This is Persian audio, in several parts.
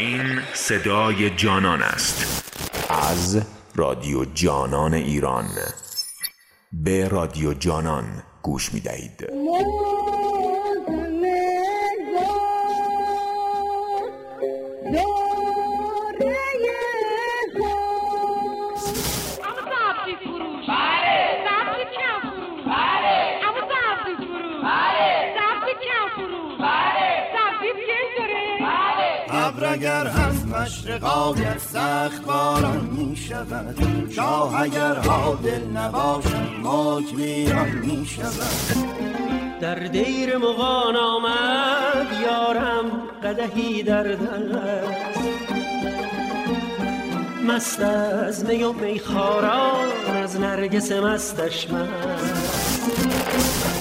این صدای جانان است. از رادیو جانان ایران. به رادیو جانان گوش می دهید آید سخت باران می شود شاه اگر دل نباشد موج ویران می شود در دیر مغان آمد یارم قدهی در دست. مست از می و میخاران از نرگس مستش مست.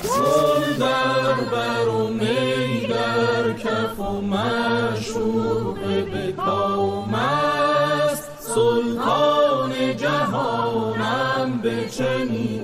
گل در بر و می در کف و مشوق به pieczeni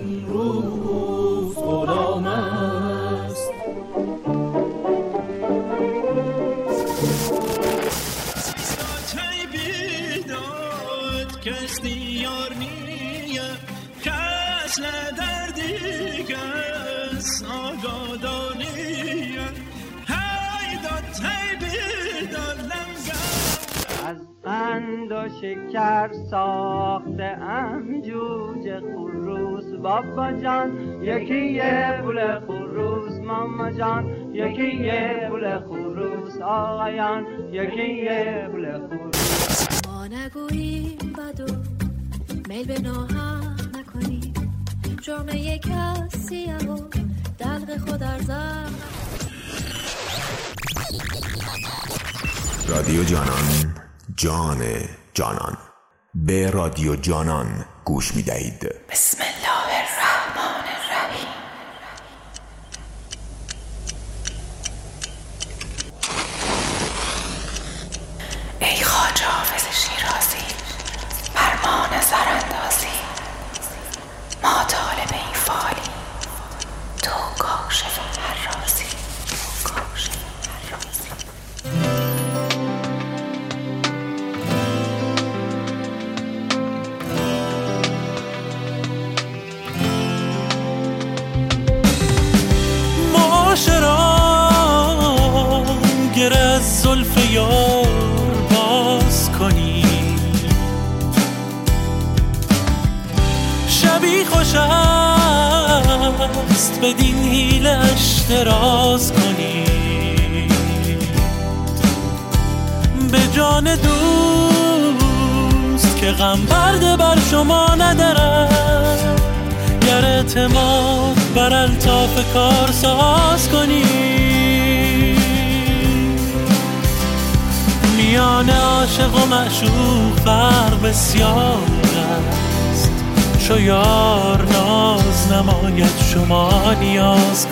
شکر ساخته ام جوجه خروس. بابا جان یکی یه بول خروس. ماما جان یکی یه بول خروس. آقایان یکی یه بول خروس. ما نگوییم بدو میل به ناهم نکنیم. جرم یک کسیه و دلق خود ارزم رادیو جانان جان جانان. به رادیو جانان گوش می دهید بسم الله.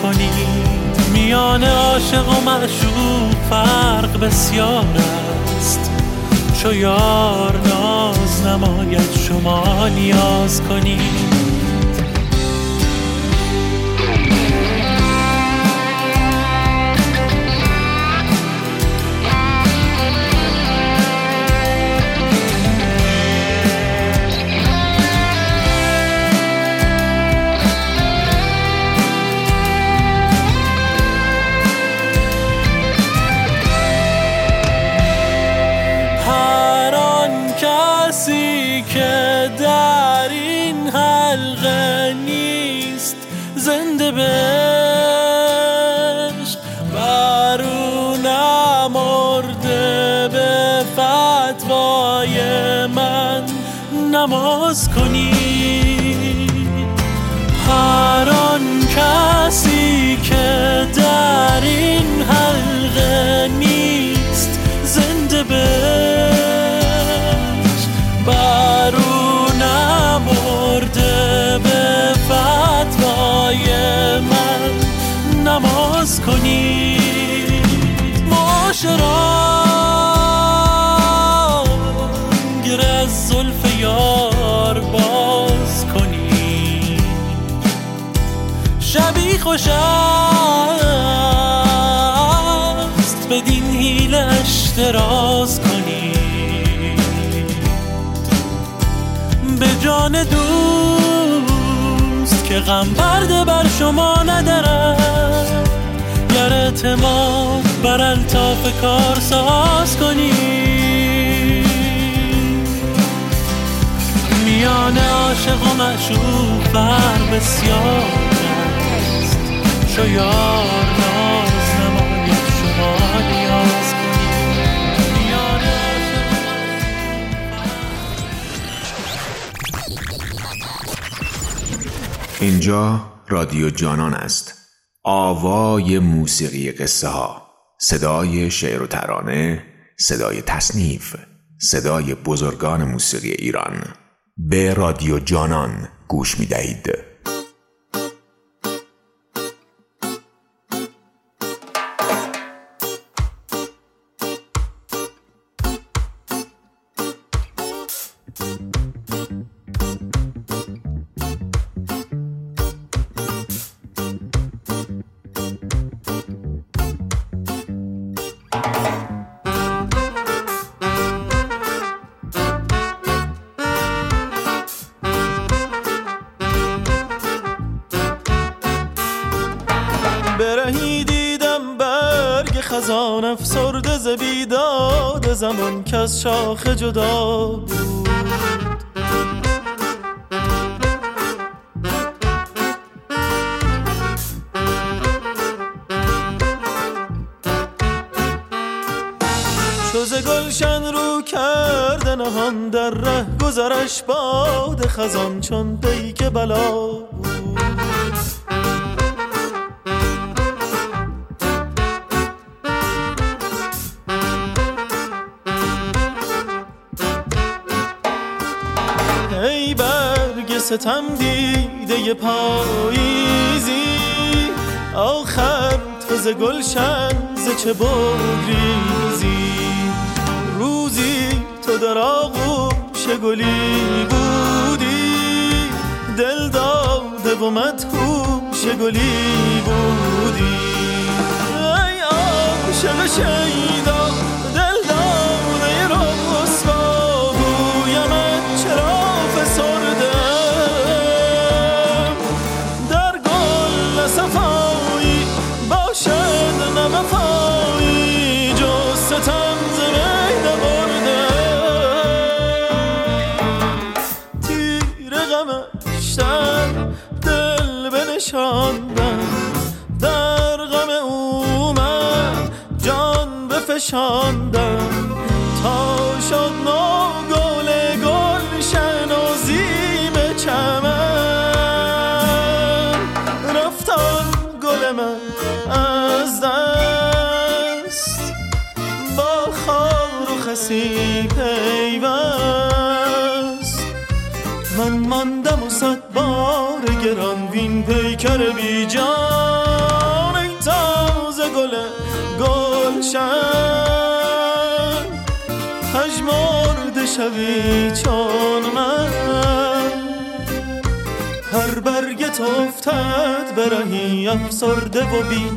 کنی. میان عاشق و معشوق فرق بسیار است. چو یار ناز نماید شما نیاز کنی. غم برده بر شما ندارم. گر اعتماد بر الطاف کار ساز کنی. میان عاشق و معشوق فرق بسیار است. شو اینجا رادیو جانان است. آوای موسیقی قصه ها صدای شعر و ترانه صدای تصنیف صدای بزرگان موسیقی ایران. به رادیو جانان گوش می دهید ستم دیده پاییزی. آخر تو ز گلشن ز چه بگریزی. روزی تو در آغوش گلی بودی. دل داده و مدهوش گلی بودی. ای عاشق شیدا جان بفشاندم تا شد نو گل و زیم چمن. رفتان گل من از دست. با خار و خسی پیوست. من ماندم و صد بار گران وین پیکر بی جان. تازه گل گلشن پژمرده شوی چون من. هر برگت افتد برهی افسرده و بی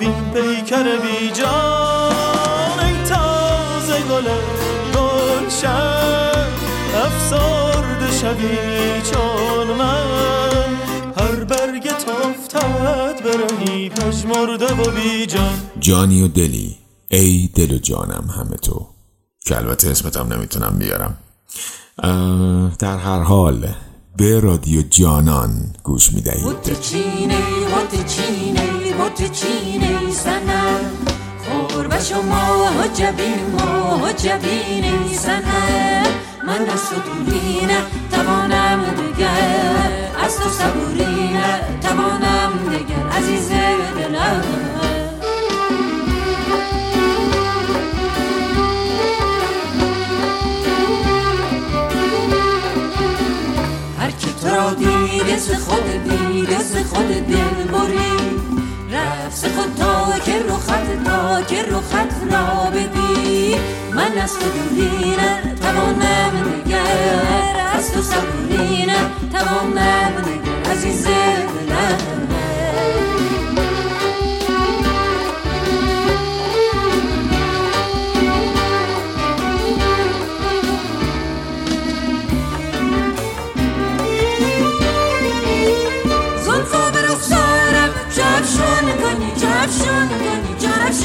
بین پیکر بی جان ای تازه گل گلشن افسرده شوی چون من. هر برگت افتد برهی پژمرده و بی جان. جانی و دلی ای دل و جانم همه تو. که البته اسمتم نمی‌تونم بیارم. در هر حال به رادیو جانان گوش می‌دهید. حاج چینی سنم خور و شما جبین ما جبینی سنم من از تو دوری توانم دگر. از تو صبوری توانم دگر. عزیز دلم. هر کی تو را دیده ز خود دیده ز خود دل برید رفت خود تا که خط تا که رو خط را بدی. من از تو دوری نه توانم نگر از تو صبوری نه توانم نگر عزیز دلم.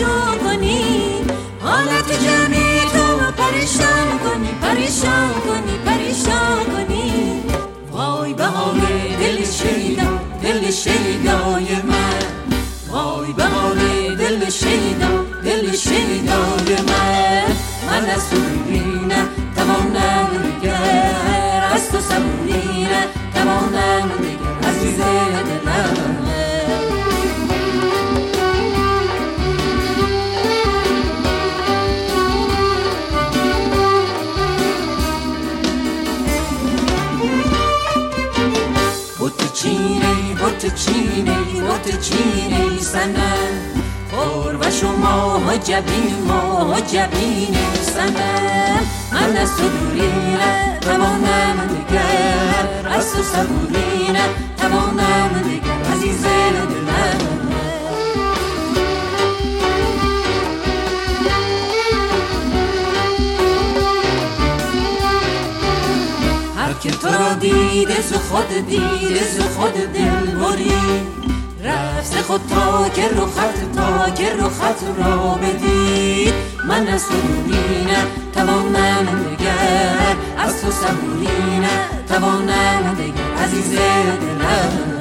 جفشون کنی؟ حالت جمعی تو پریشان کنی پریشان کنی پریشان کنی؟ وای به حال دل شیدا دل شیدای من. وای به حال دل شیدا دل شیدای من. من از تو دوری نه توانم چینه بوت چینه بوت چینه سنن و شما جبین ما جبین سنن من از تو دوری نه توانم نگر از تو صبوری نه توانم نگر عزیز دلم که تو را دیده ز خود دیده ز خود دل بری. رفت خود تا که رو خط تا که رو خط را بدید. من از تو دوری نه توانم نگر از تو صبوری نه توانم نگر عزیز دلم.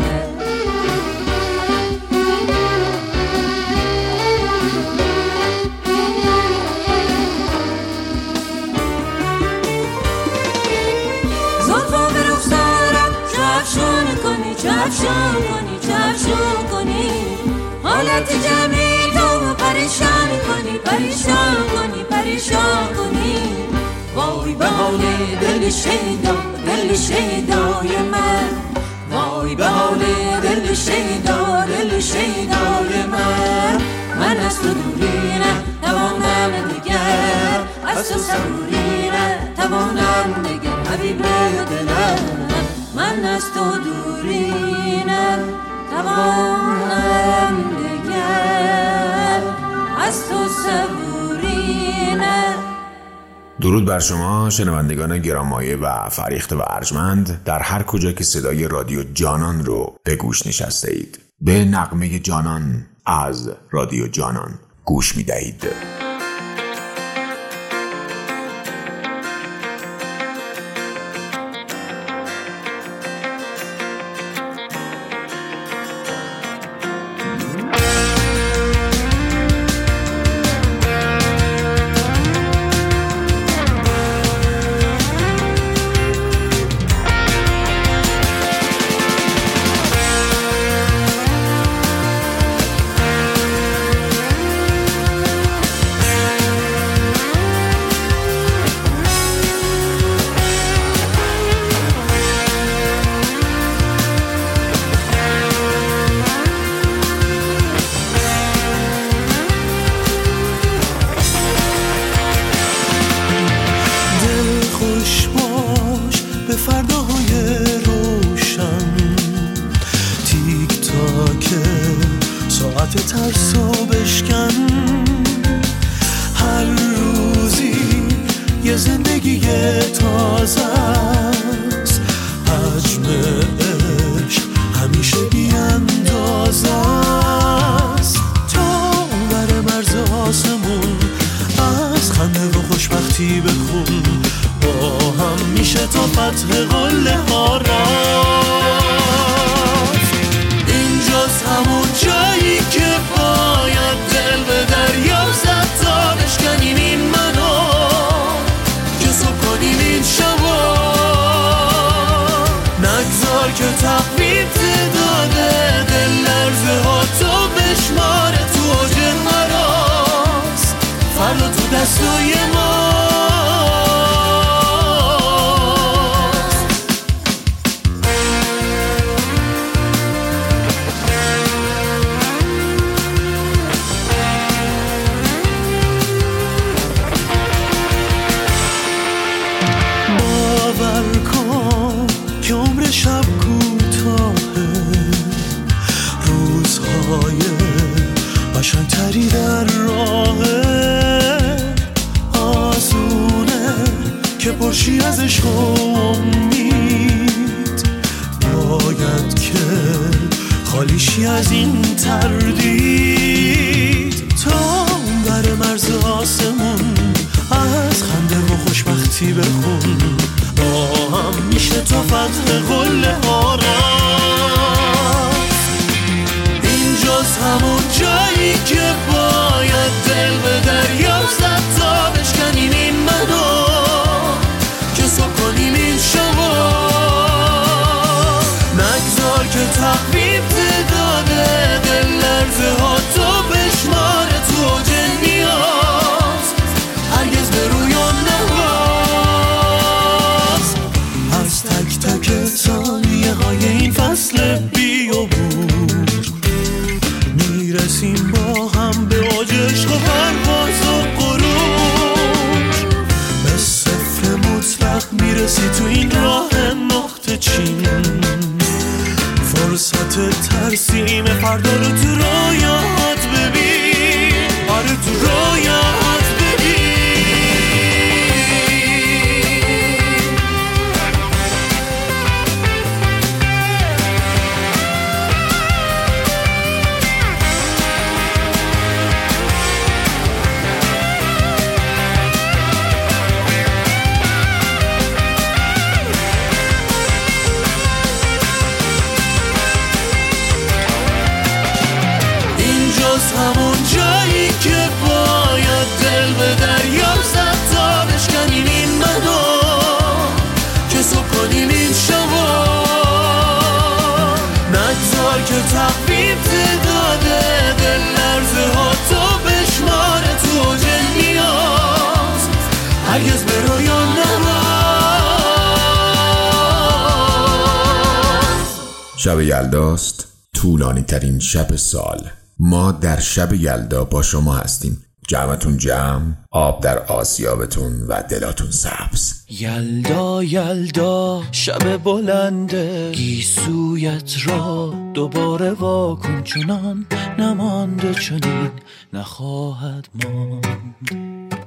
جفشون کنی جفشون کنی جفشون کنی. حالت جمعی تو پریشان کنی پریشان کنی پریشان کنی. وای به حال دل شیدا دل شیدای من. وای به حال دل شیدا دل شیدای من. من از تو دوری نه توانم نگر. از تو صبوری نه توانم نگر. حبیب دلم. من از تو دوری نه توانم نگر از تو درود بر شما شنوندگان گرامایه و فریخت و ارجمند. در هر کجا که صدای رادیو جانان رو به گوش نشسته اید به نقمه جانان از رادیو جانان گوش می دهید. فرصت ترسیم فردا رو تو رویات ببین. آره تو رویات. شب یلداست طولانی ترین شب سال. ما در شب یلدا با شما هستیم. جمعتون جمع آب در آسیابتون و دلاتون سبز. یلدا یلدا شب بلنده گیسویت را دوباره واکن چنان نمانده چنین نخواهد ماند.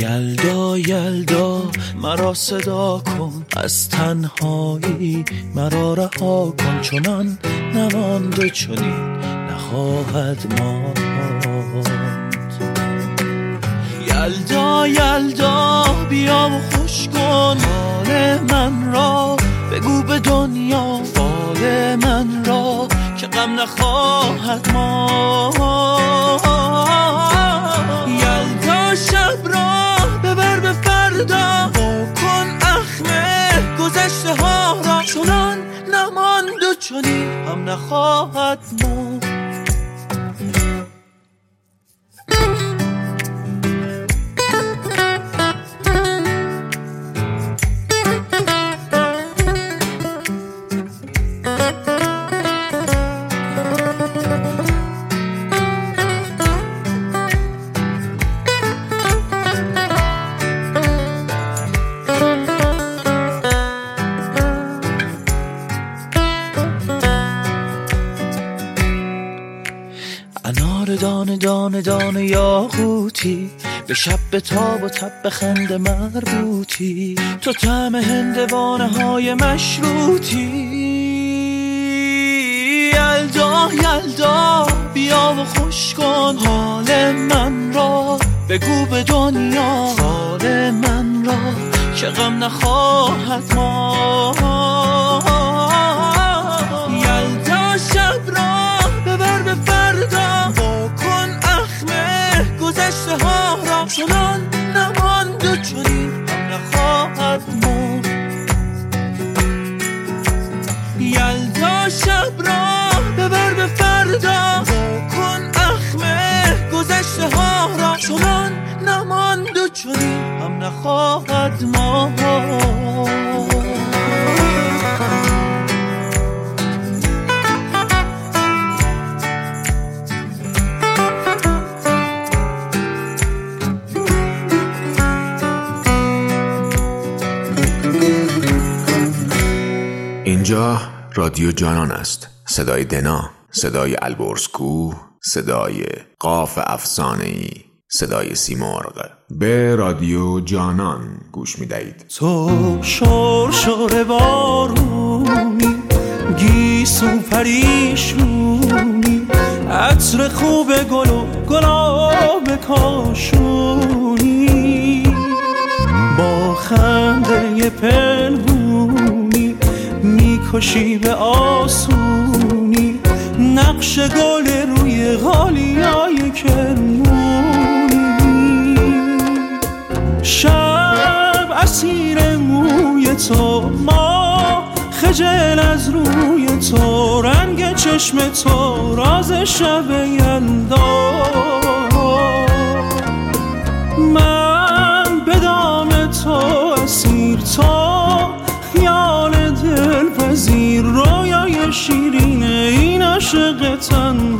یلدا یلدا مرا صدا کن. از تنهایی مرا رها کن. چنان نمانده چنین نخواهد ماند. یلدا یلدا بیا و خوش کن. حال من را بگو به دنیا. حال من را که غم نخواهد ماند. فردا کن اخمه گذشته ها را چنان نماند و چنین هم نخواهد ماند دانه دانه دانه یاقوتی به شب به تاب و تب به خنده مربوطی. تو طعم هندوانه های مشروطی. یلدا یلدا بیا و خوش کن. حال من را بگو به دنیا. حال من را که غم نخواهد ماند. گذشته ها را چنان نماند و چنین نخواهد ماند. یلدا شب را ببر به فردا کن اخمه گذشته ها را چنان نماند و چنین هم نخواهد ماند. اینجا رادیو جانان است. صدای دنا صدای البرزکو صدای قاف افسانه ای صدای سیمرغ. به رادیو جانان گوش می دهید تو شور شور بارونی گیسو پریشونی عطر خوب گل و گلاب کاشونی. با خنده پنهونی می‌کشی به آسونی نقش گل روی غالیای کرمونی. شب اسیر موی تو ما خجل از روی تو رنگ چشم تو راز شب یلدا. این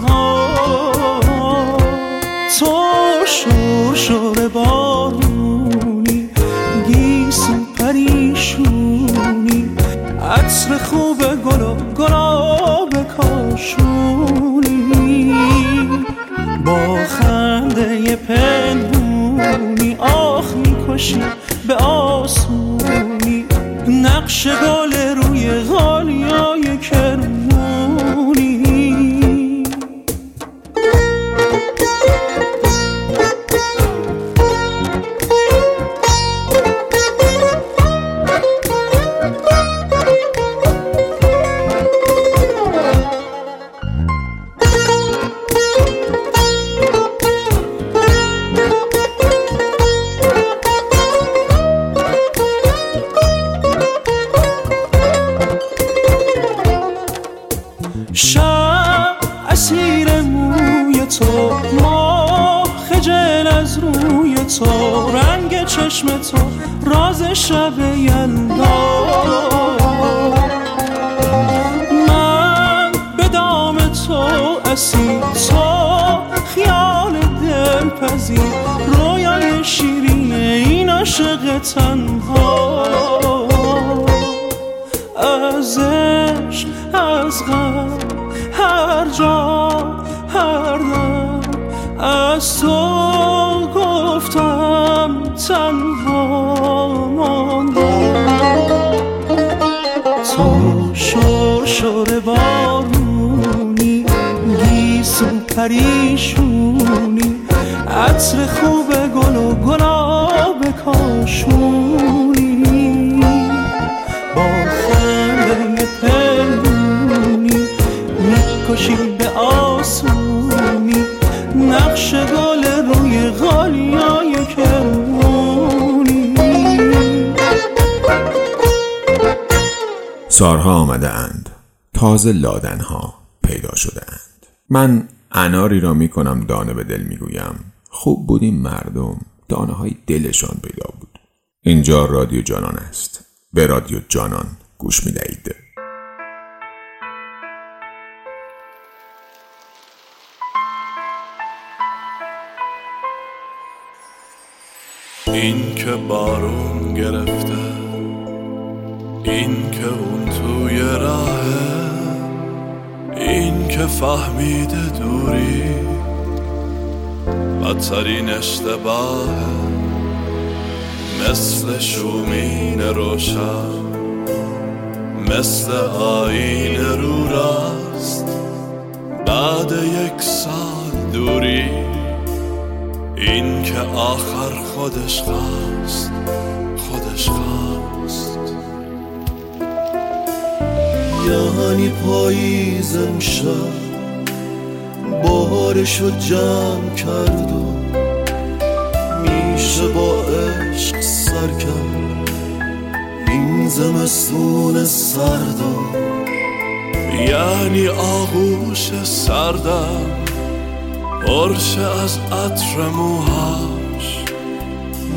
شور بارونی گیسو پریشونی عطر خوب گل و گلاب کاشونی. با خنده پنهونی می‌کشی به آسونی نقش گل روی غالیای کرمونی سارها آمده اند. تازه لادنها پیدا شده اند من اناری را می کنم دانه به دل می گویم. خوب بود این مردم. دانه های دلشان پیدا بود. اینجا رادیو جانان است. به رادیو جانان گوش می دهید. این که بارون گرفته این که اون توی راهه. این که فهمیده دوری بدترین اشتباهه مثل شومین روشن مثل آین رو راست. بعد یک سال دوری این که آخر خودش خواست خودش خواست. یعنی پاییزم شد. بارشو جمع کرد و میشه با عشق سر کرد. این زمستون سردا یعنی آغوش سردم. پرشه از عطر موهاش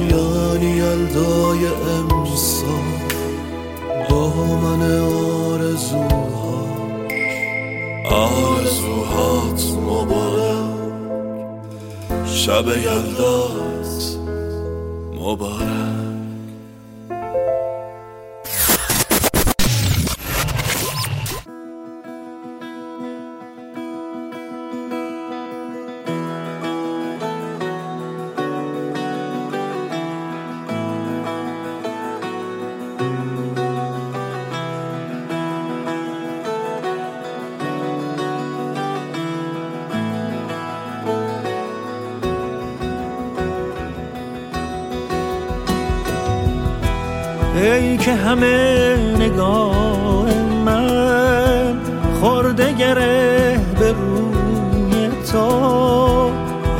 یعنی یلدای امسال دامن آرزوهاش آرزوهات مبارک. شب یلدات مبارک. که همه نگاه من خورده گره به روی تو.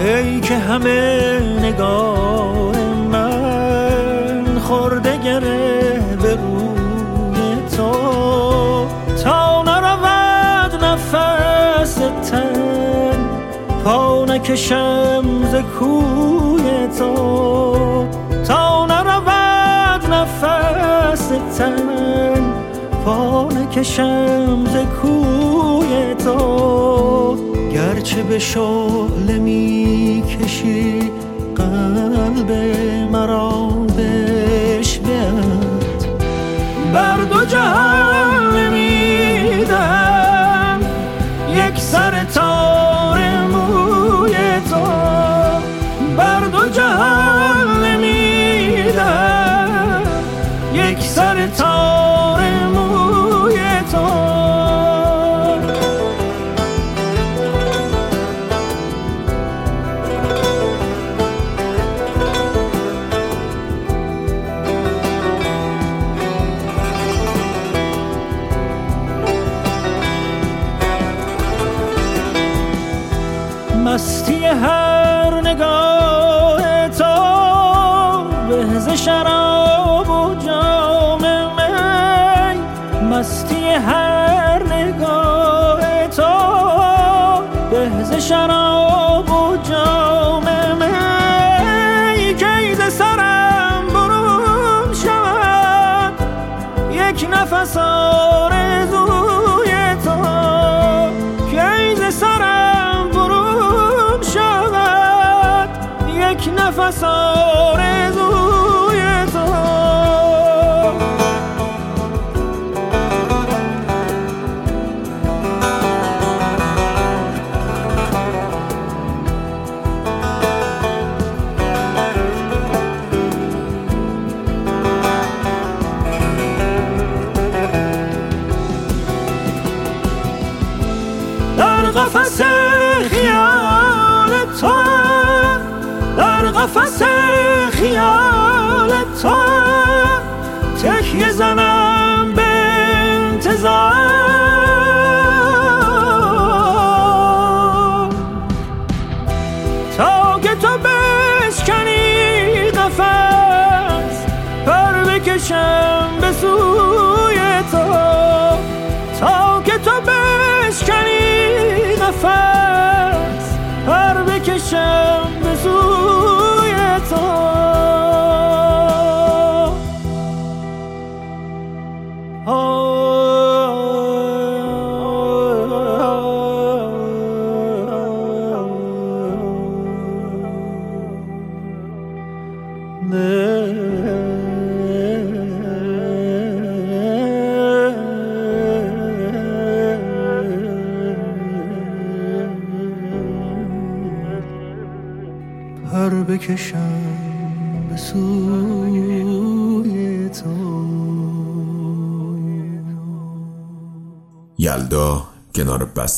ای که همه نگاه من خورده گره به روی تو. تا نرود نفس تن پا نکشم ز کوی تو. تن پا نکشم ز کوی تو. گرچه به شعله می کشی قلب مرا بشبت بر دو جهان یک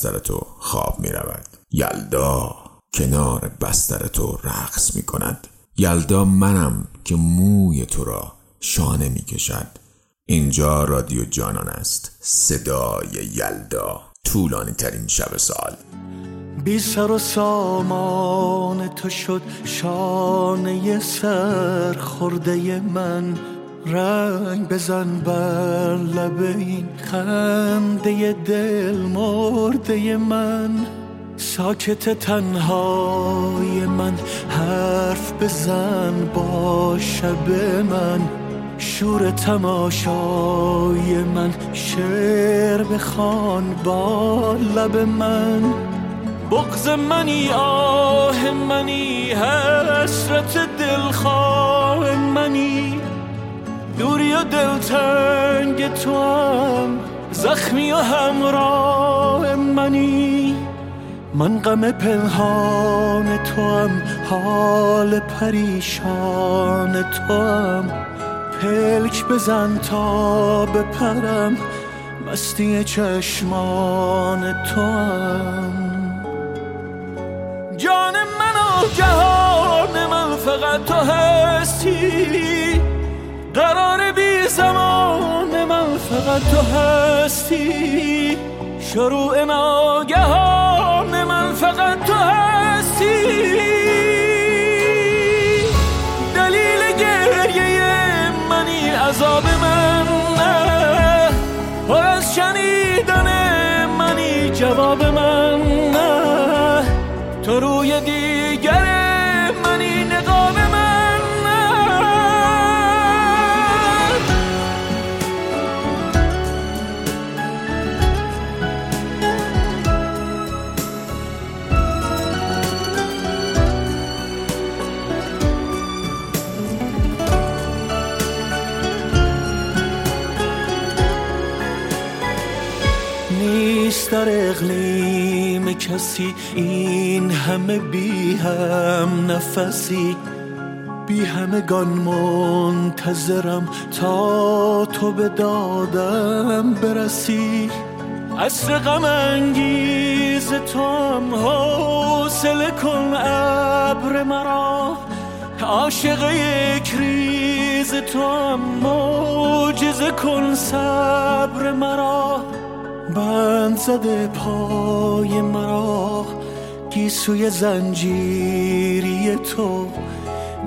بستر تو خواب می رود یلدا کنار بستر تو رقص می کند یلدا منم که موی تو را شانه می کشد اینجا رادیو جانان است. صدای یلدا طولانی ترین شب سال. بی سر و سامان تو شد شانه سر خورده من. رنگ بزن بر لب این خنده دل مرده من. ساکت تنهای من حرف بزن با شب من. شور تماشای من شعر بخوان با لب من. بغز منی آه منی حسرت دلخواه منی. دوری و دلتنگ تو هم زخمی و همراه منی. من غم پنهان تو هم حال پریشان تو هم. پلک بزن تا بپرم مستی چشمان تو هم. جان من و جهان من فقط تو هستی. قرار بی زمان من فقط تو هستی. شروع ناگهان من فقط تو هستی. دلیل گریه منی عذاب من نه. پر از شنیدن منی جواب من کسی این همه بی هم نفسی. بی همگان منتظرم تا تو به دادم برسی. عصر غم انگیز تو هم حوصله کن ابر مرا. عاشق یک ریز تو هم معجزه کن صبر مرا. بند زده پای مرا گیسوی زنجیری تو.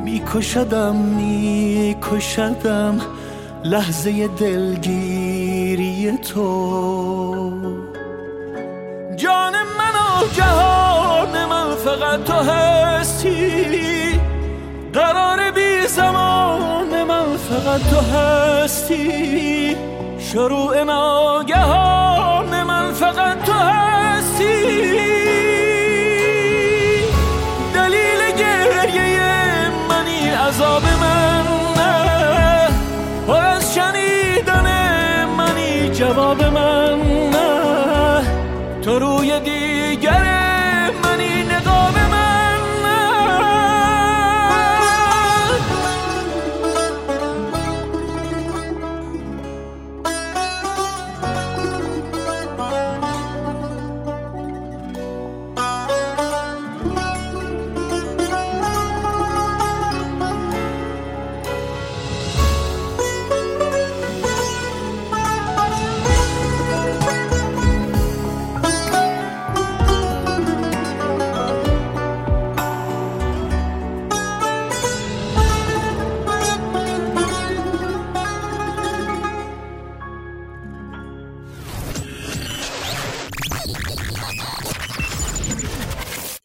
میکشدم میکشدم لحظه دلگیری تو. جان من و جهان من فقط تو هستی. قرار بی زمان من فقط تو هستی. شروع ناگهان فقط تو هستی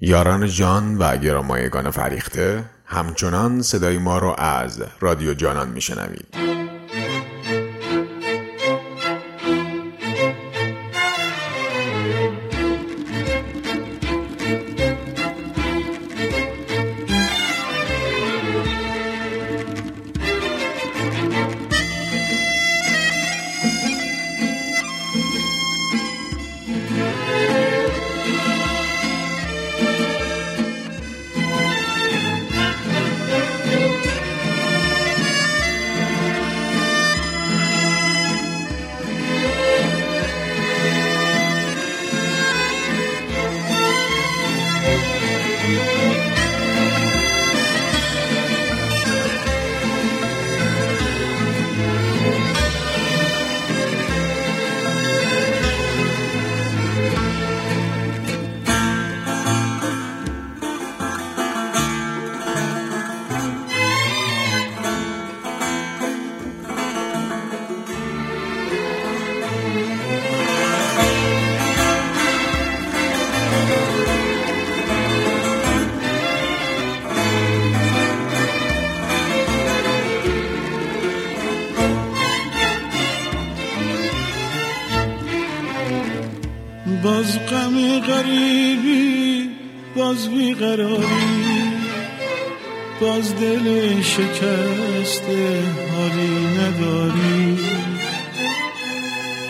یاران جان و گرامایگان فریخته همچنان صدای ما رو از رادیو جانان میشنوید. شکسته حالی نداری.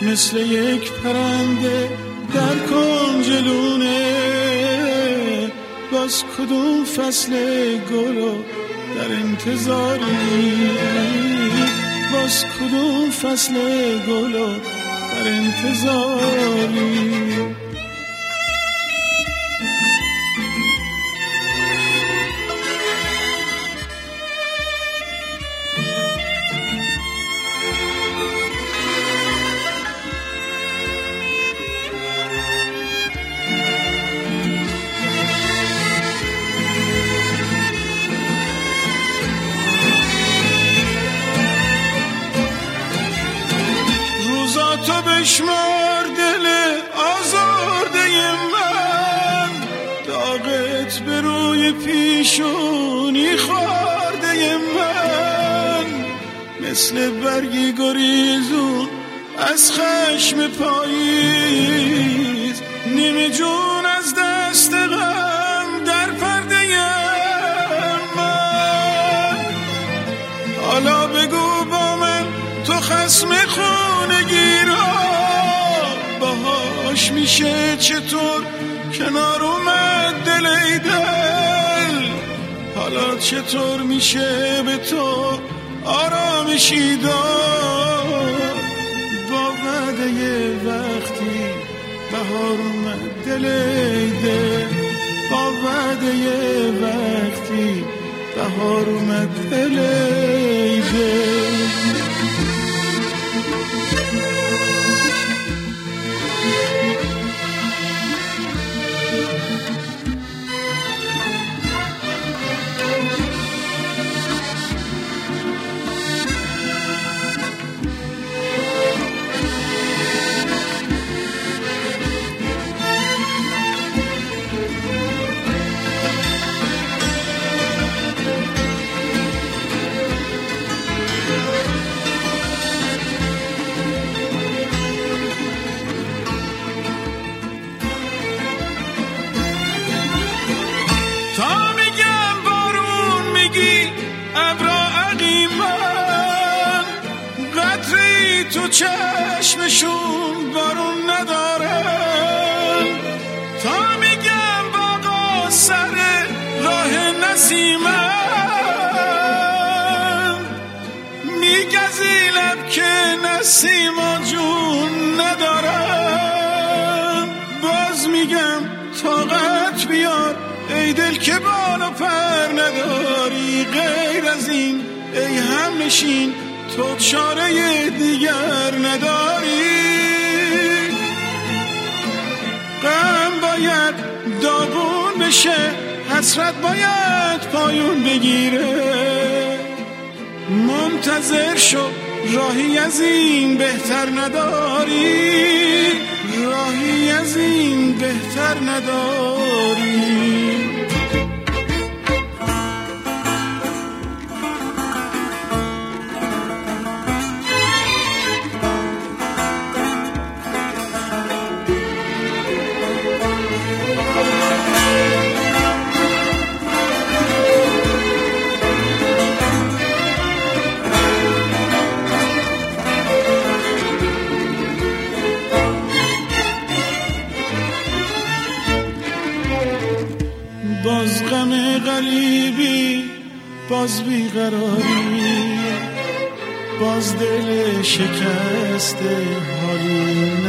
مثل یک پرنده در کنجلونه. باز کدوم فصل گلو در انتظاری؟ باز کدوم فصل گلو در انتظاری؟ پیشونی خورده من مثل برگی گریزون از خشم پاییز. نیمه جون از دست غم در پرده من. حالا بگو با من تو خسم خونه گیرا. باهاش میشه چطور کنار اومد دل حالا چطور میشه به تو آرامشی داد؟ با وعده وقتی بهار اومد دل ای دل. با وعده وقتی بهار اومد دل ای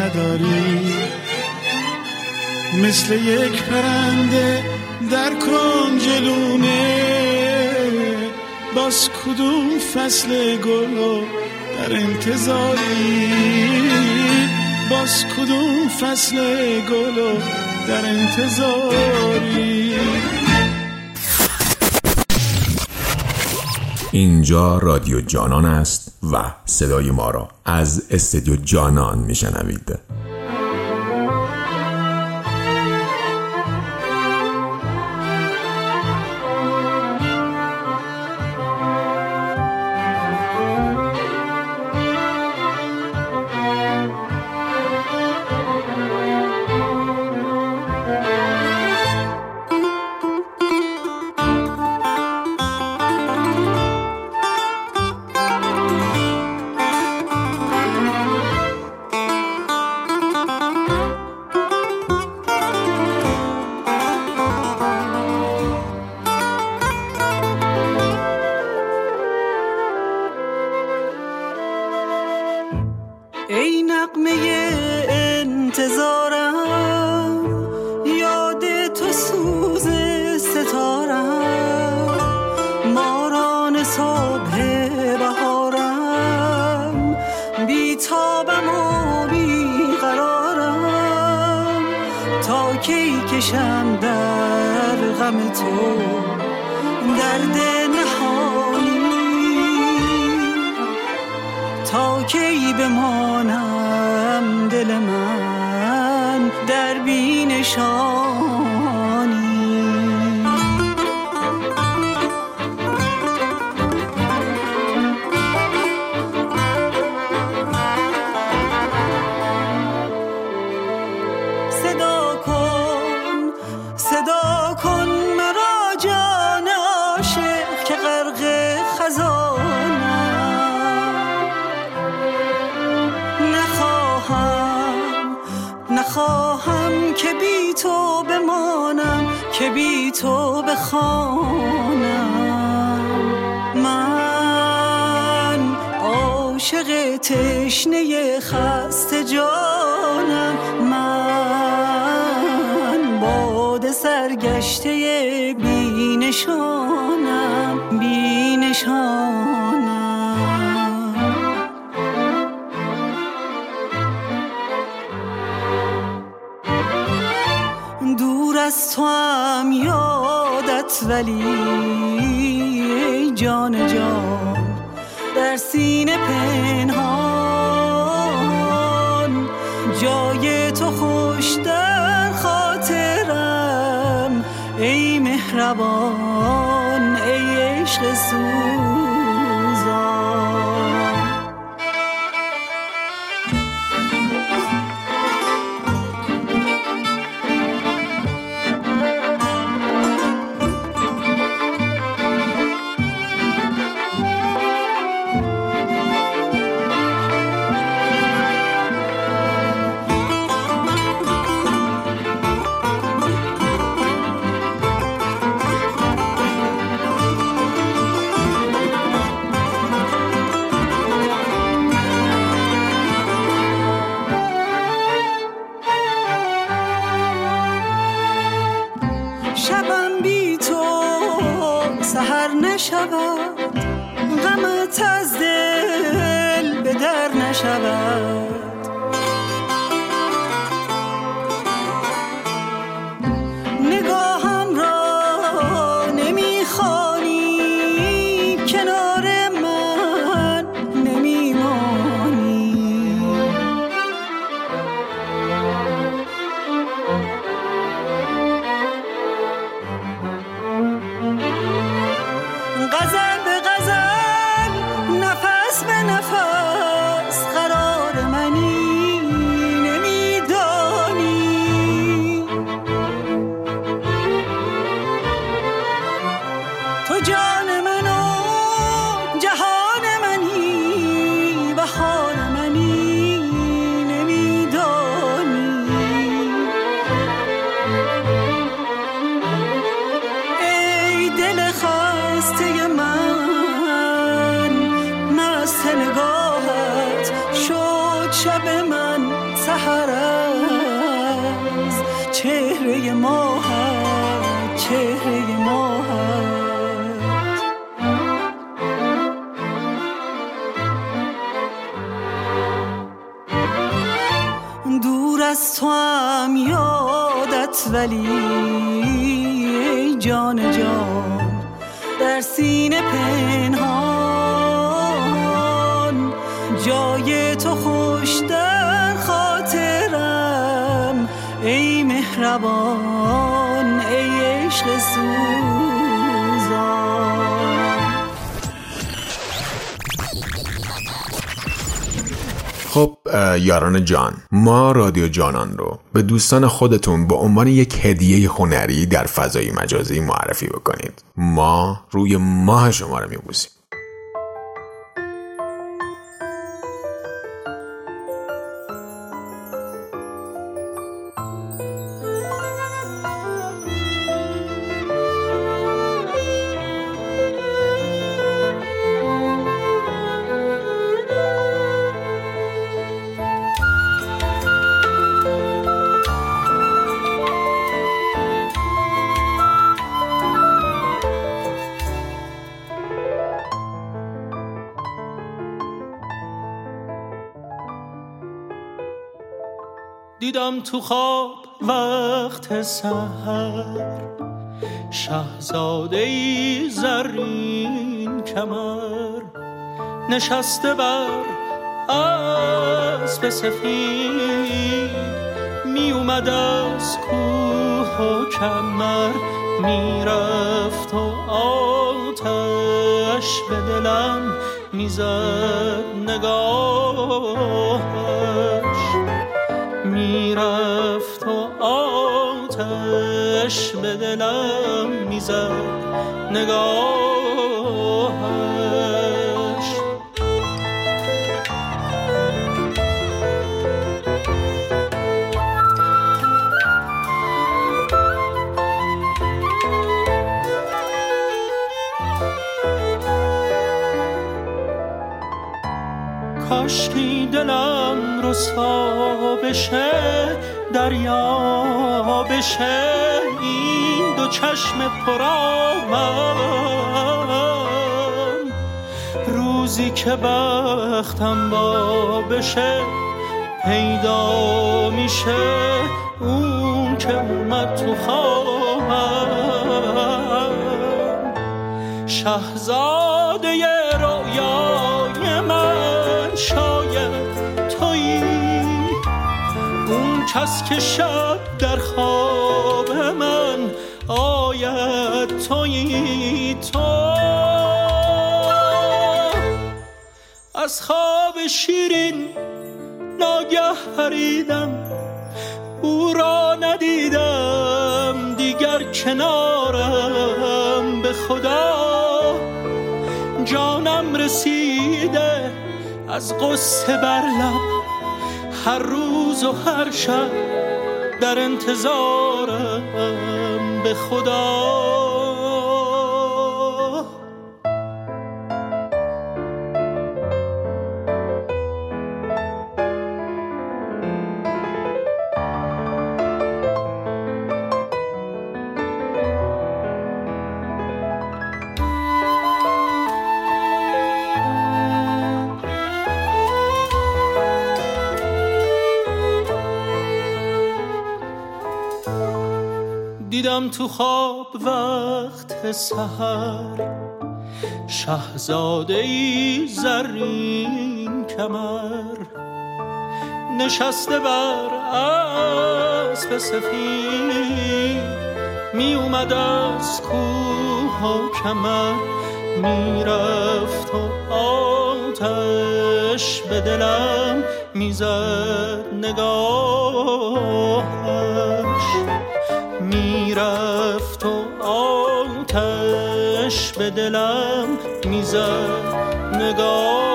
نداری. مثل یک پرنده در کنجلونه باز کدوم فصل گل در انتظاری؟ باز کدوم فصل گل در انتظاری؟ اینجا رادیو جانان است. و صدای ما را از استدیو جانان میشنوید. که بی تو بخوانم. من عاشق تشنه خسته جانم. من باد سرگشته بینشانم بینشانم از تو هم یادت ولی جان جان در سینه پنهان. جای تو خوش در خاطرم ای مهربان ای عشق سوزان اه، یاران جان ما رادیو جانان رو به دوستان خودتون به عنوان یک هدیه هنری در فضای مجازی معرفی بکنید. ما روی ماه شما رو میبوسیم. تو خواب وقت سحر. شهزاده زرین کمر. نشسته بر اسب سفید. می اومد از کوه و کمر. می‌رفت و آتش به دلم می‌زد. نگاهش می‌رفت و آتش به دلم می‌زد. نگاهش. کاشکی دلم رسوا بشه دریا بشه این دو چشم پرامم روزی که بختم با بشه پیدا میشه اون که اومد تو خواهم شهزاده کس که شب در خواب من آید تویی تو. از خواب شیرین ناگه پریدم او را ندیدم دیگر کنارم. به خدا جانم رسیده از قصه بر لب هر روز و هر شب در انتظارم. به خدا. تو خواب وقت سحر شهزاده ای زرین کمر. نشسته بر اسب سفید می اومد از کوه و کمر. می‌رفت و آتش به دلم می‌زد نگاهش می‌رفت و آتش به دلم می‌زد. نگاهش.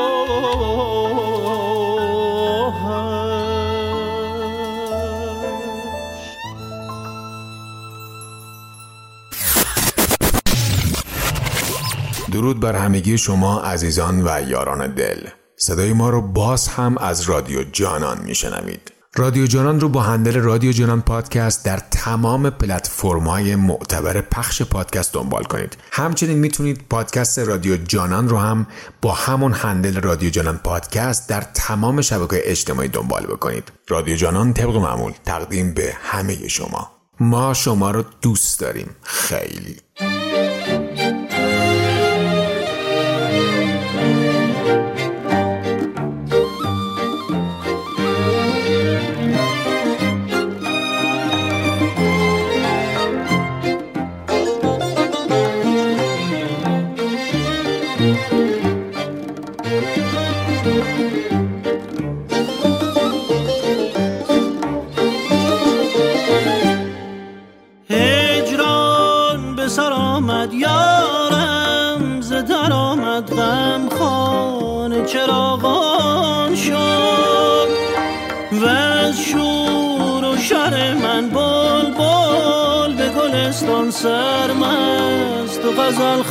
درود بر همگی شما عزیزان و یاران دل. صدای ما رو باز هم از رادیو جانان میشنوید. رادیو جانان رو با هندل رادیو جانان پادکست در تمام پلتفرم‌های معتبر پخش پادکست دنبال کنید. همچنین می‌تونید پادکست رادیو جانان رو هم با همون هندل رادیو جانان پادکست در تمام شبکه اجتماعی دنبال بکنید. رادیو جانان طبق معمول تقدیم به همه شما. ما شما رو دوست داریم. خیلی. غزل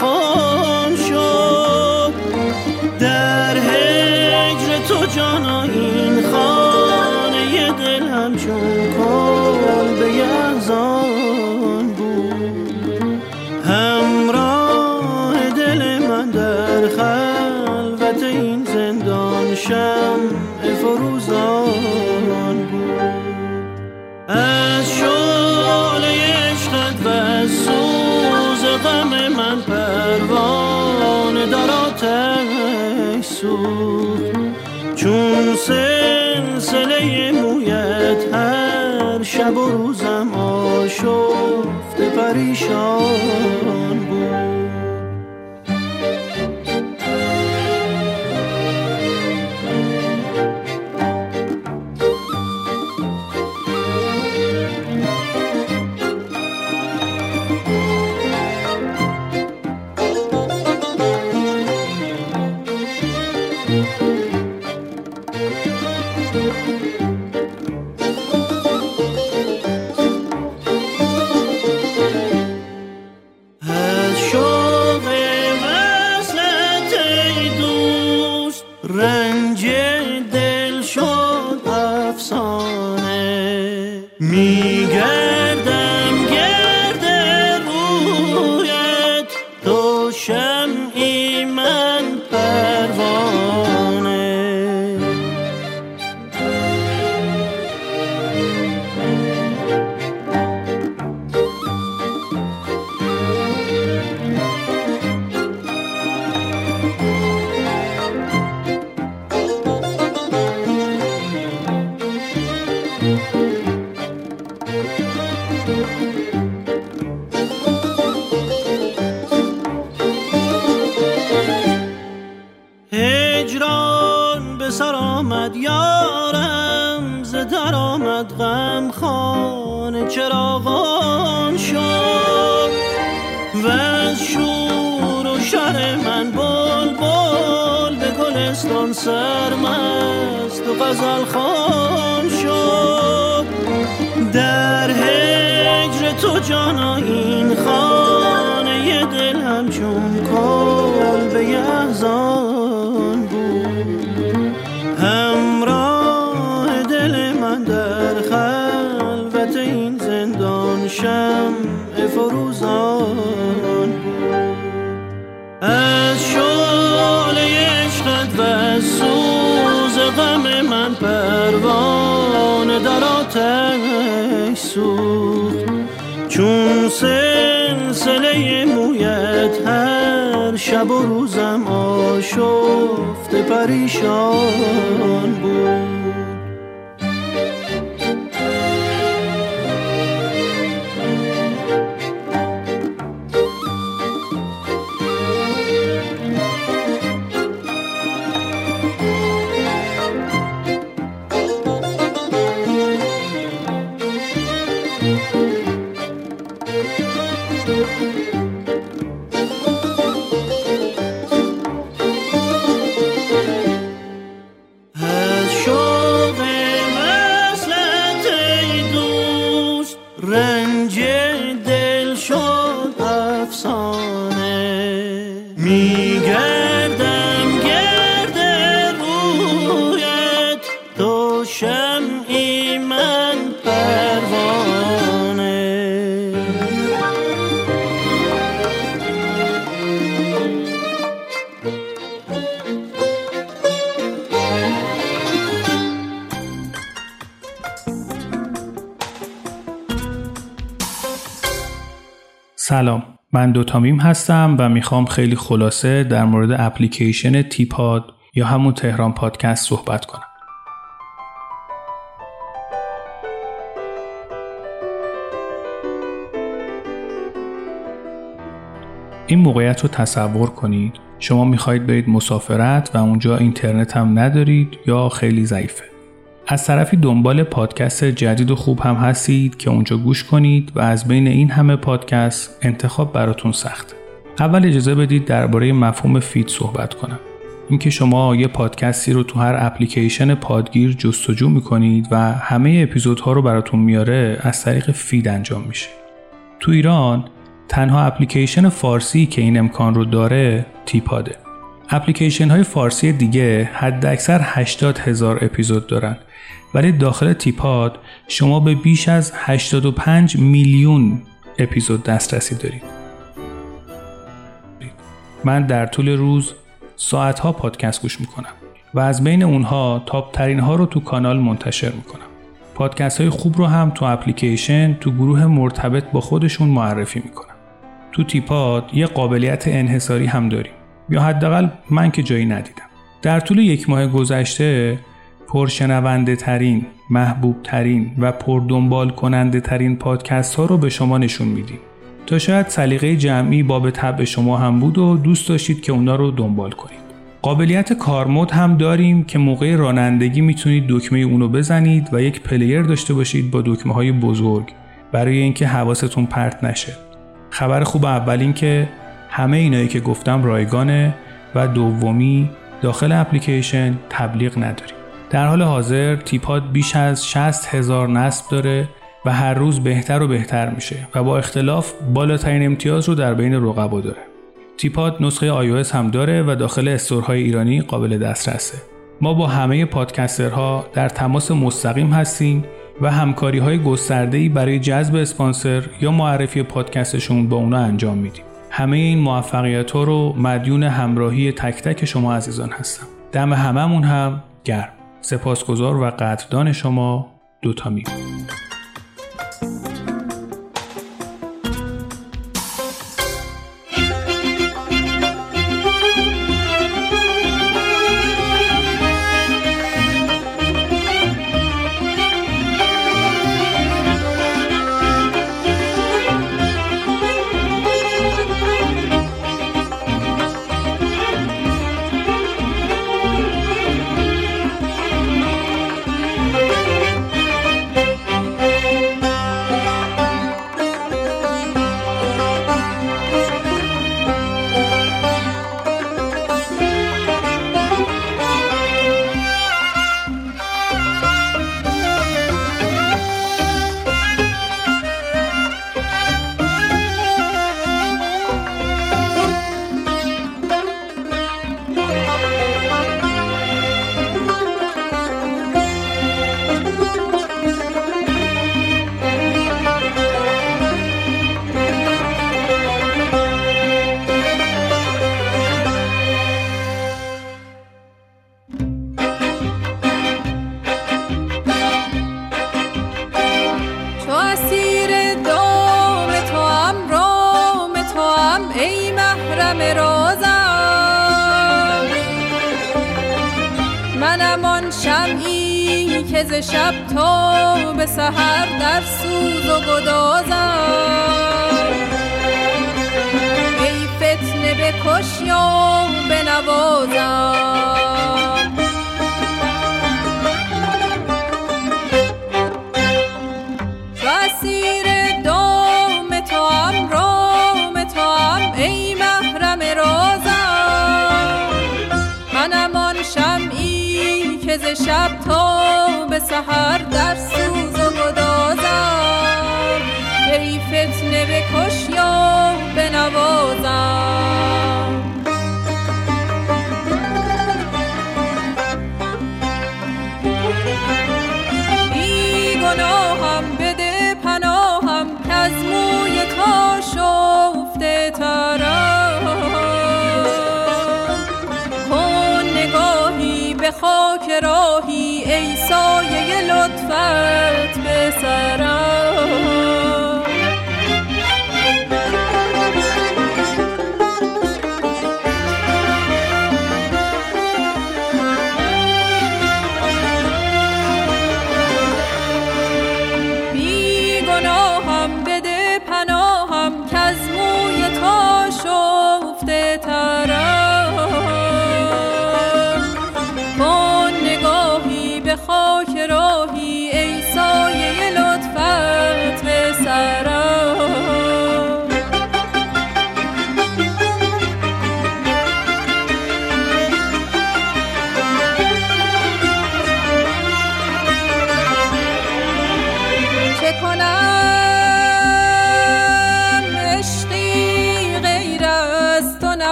شب و روزم آشفت پریشان. غم من پروانه در آتش سوخت. چون سلسله مویت هر شب و روزم آشفت پریشان بود. من دوتامیم هستم و می‌خوام خیلی خلاصه در مورد اپلیکیشن تیپاد یا همون تهران پادکست صحبت کنم. این موقعیت رو تصور کنید. شما می‌خواهید برید مسافرت و اونجا اینترنت هم ندارید یا خیلی ضعیفه. از طرفی دنبال پادکست جدید و خوب هم هستید که اونجا گوش کنید و از بین این همه پادکست انتخاب براتون سخته. اول اجازه بدید درباره مفهوم feed صحبت کنم. اینکه شما یه پادکستی رو تو هر اپلیکیشن پادگیر جستجو می‌کنید و همه اپیزودها رو براتون میاره از طریق feed انجام میشه. تو ایران تنها اپلیکیشن فارسی که این امکان رو داره تیپاده. اپلیکیشن های فارسی دیگه حد اکثر 80 هزار اپیزود دارن ولی داخل تیپاد شما به بیش از 85 میلیون اپیزود دسترسی دارید. من در طول روز ساعتها پادکست گوش می‌کنم و از بین اونها تاپ ترین ها رو تو کانال منتشر می‌کنم. پادکست های خوب رو هم تو اپلیکیشن تو گروه مرتبط با خودشون معرفی می‌کنم. تو تیپاد یه قابلیت انحصاری هم داریم. یا حداقل من که جایی ندیدم. در طول یک ماه گذشته پرشنونده ترین، محبوب ترین و پردنبال کننده ترین پادکست ها رو به شما نشون میدیم. تا شاید سلیقه جمعی باب طبع شما هم بود و دوست داشتید که اونا رو دنبال کنید. قابلیت کارمود هم داریم که موقع رانندگی می‌تونید دکمه اونو بزنید و یک پلیر داشته باشید با دکمه های بزرگ برای اینکه حواستون پرت نشه. خبر خوب اول این که همه اینایی که گفتم رایگانه و دومی داخل اپلیکیشن تبلیغ نداریم. در حال حاضر تیپاد بیش از 60 هزار نصب داره و هر روز بهتر و بهتر میشه و با اختلاف بالاترین امتیاز رو در بین رقبا داره. تیپاد نسخه iOS هم داره و داخل استورهای ایرانی قابل دسترسه. ما با همه پادکسترها در تماس مستقیم هستیم و همکاری های گسترده برای جذب اسپانسر یا معرفی پادکستشون با اونا انجام میدیم. همه این موفقیت ها رو مدیون همراهی تک تک شما عزیزان هستم. دم هممون هم گرم. سپاسگزار و قدردان شما دوتا می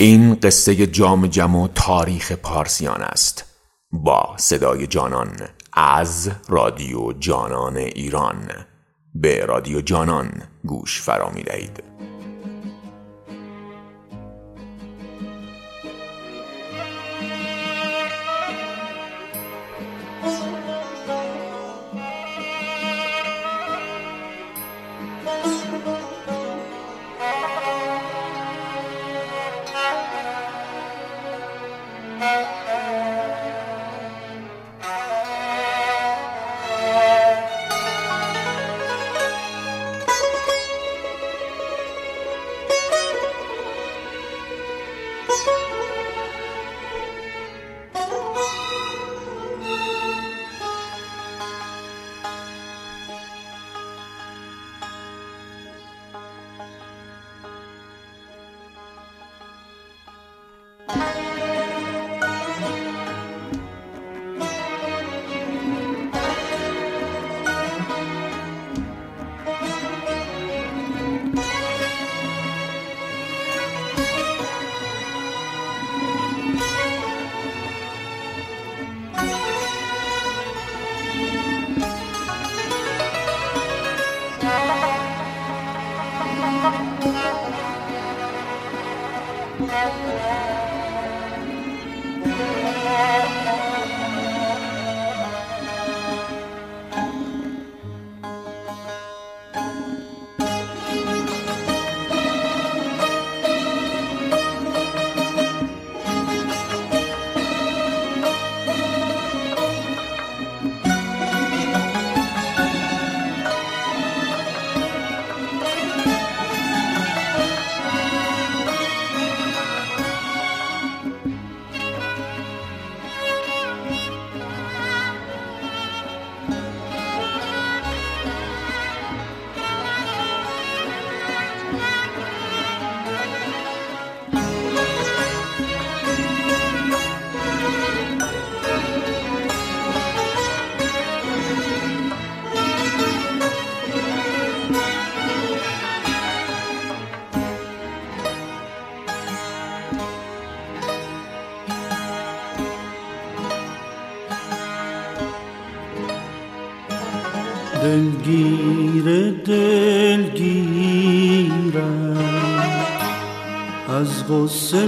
این قصه جام جم و تاریخ پارسیان است با صدای جانان از رادیو جانان ایران به رادیو جانان گوش فرا می دهید. so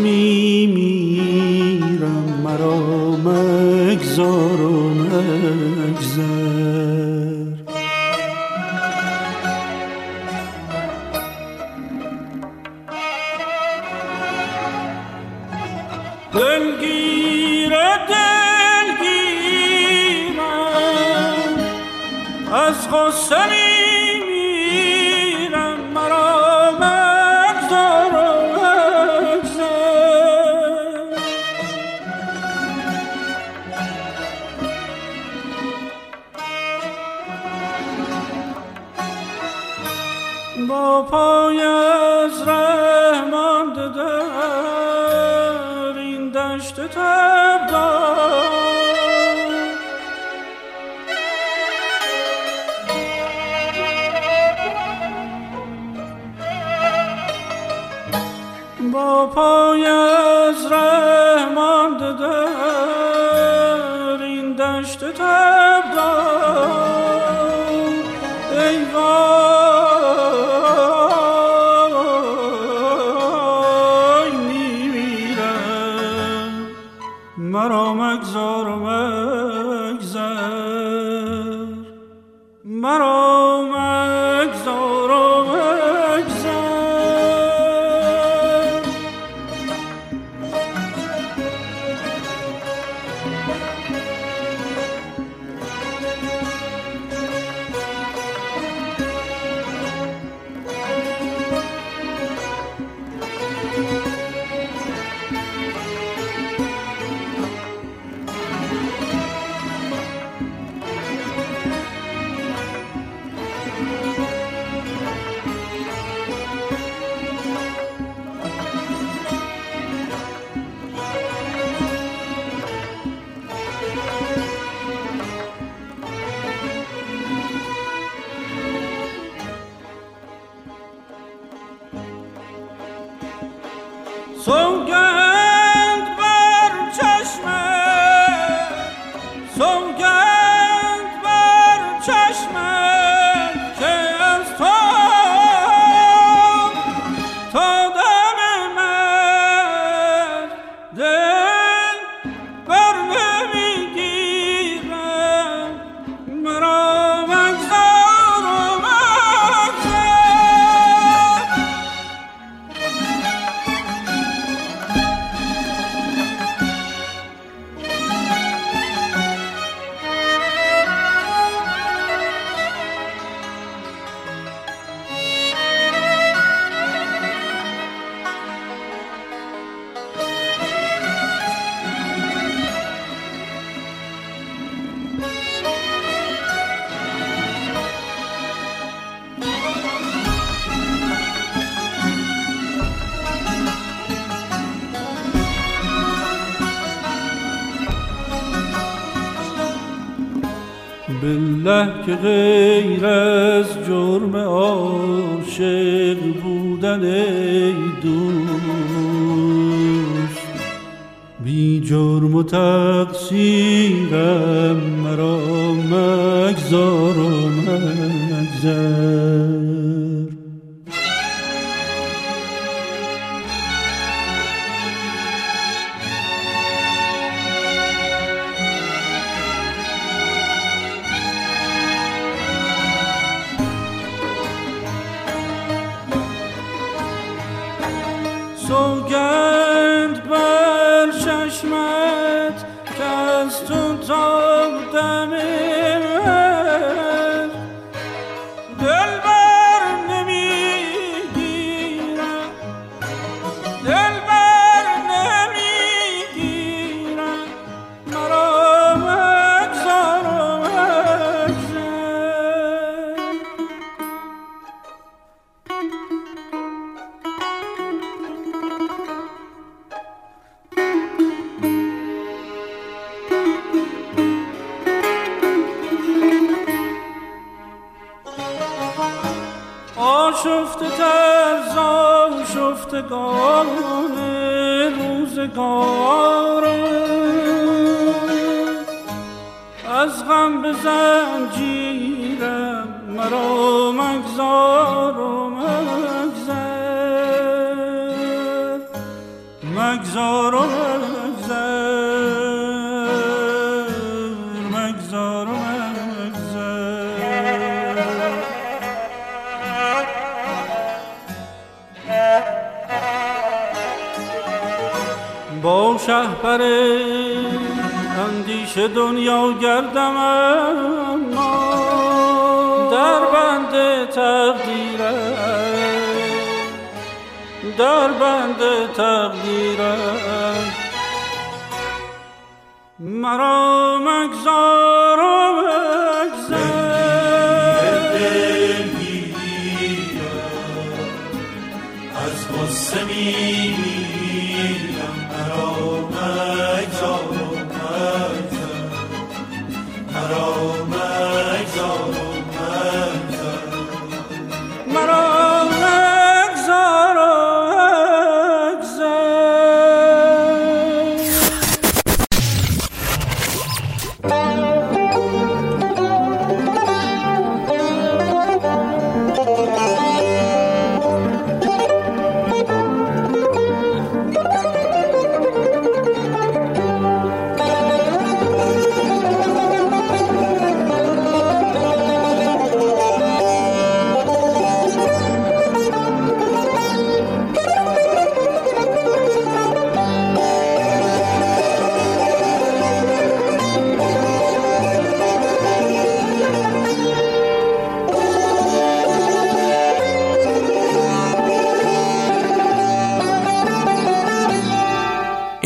Hebreu.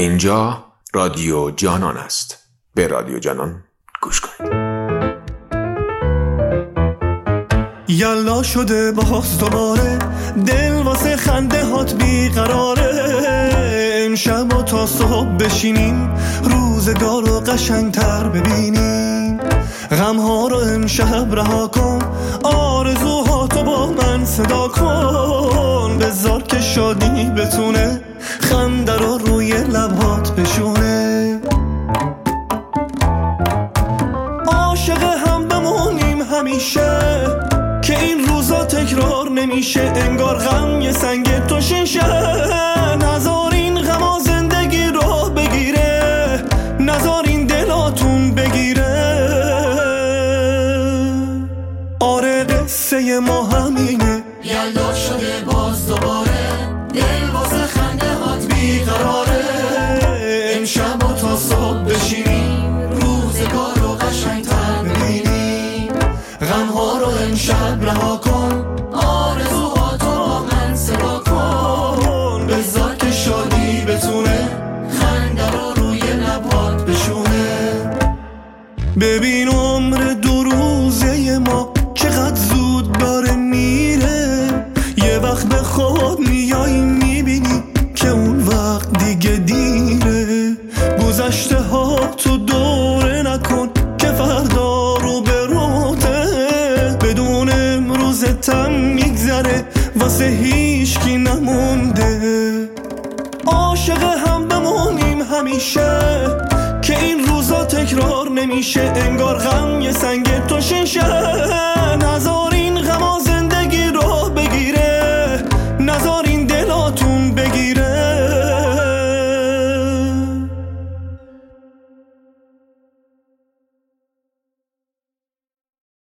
اینجا رادیو جانان است. به رادیو جانان گوش کنید. یلا شده باز دوباره دل واسه خنده هات بیقراره. امشب و تا صبح بشینیم روزگار رو قشنگتر ببینیم. غم ها رو امشب رها کن آرزوهاتو با من صدا کن. بذار که شادی بتونه خنده رو روی لبهات بشونه عاشق هم بمونیم همیشه که این روزا تکرار نمیشه. انگار غم یه سنگ تو شیشه نمیشه انگار غم یه سنگ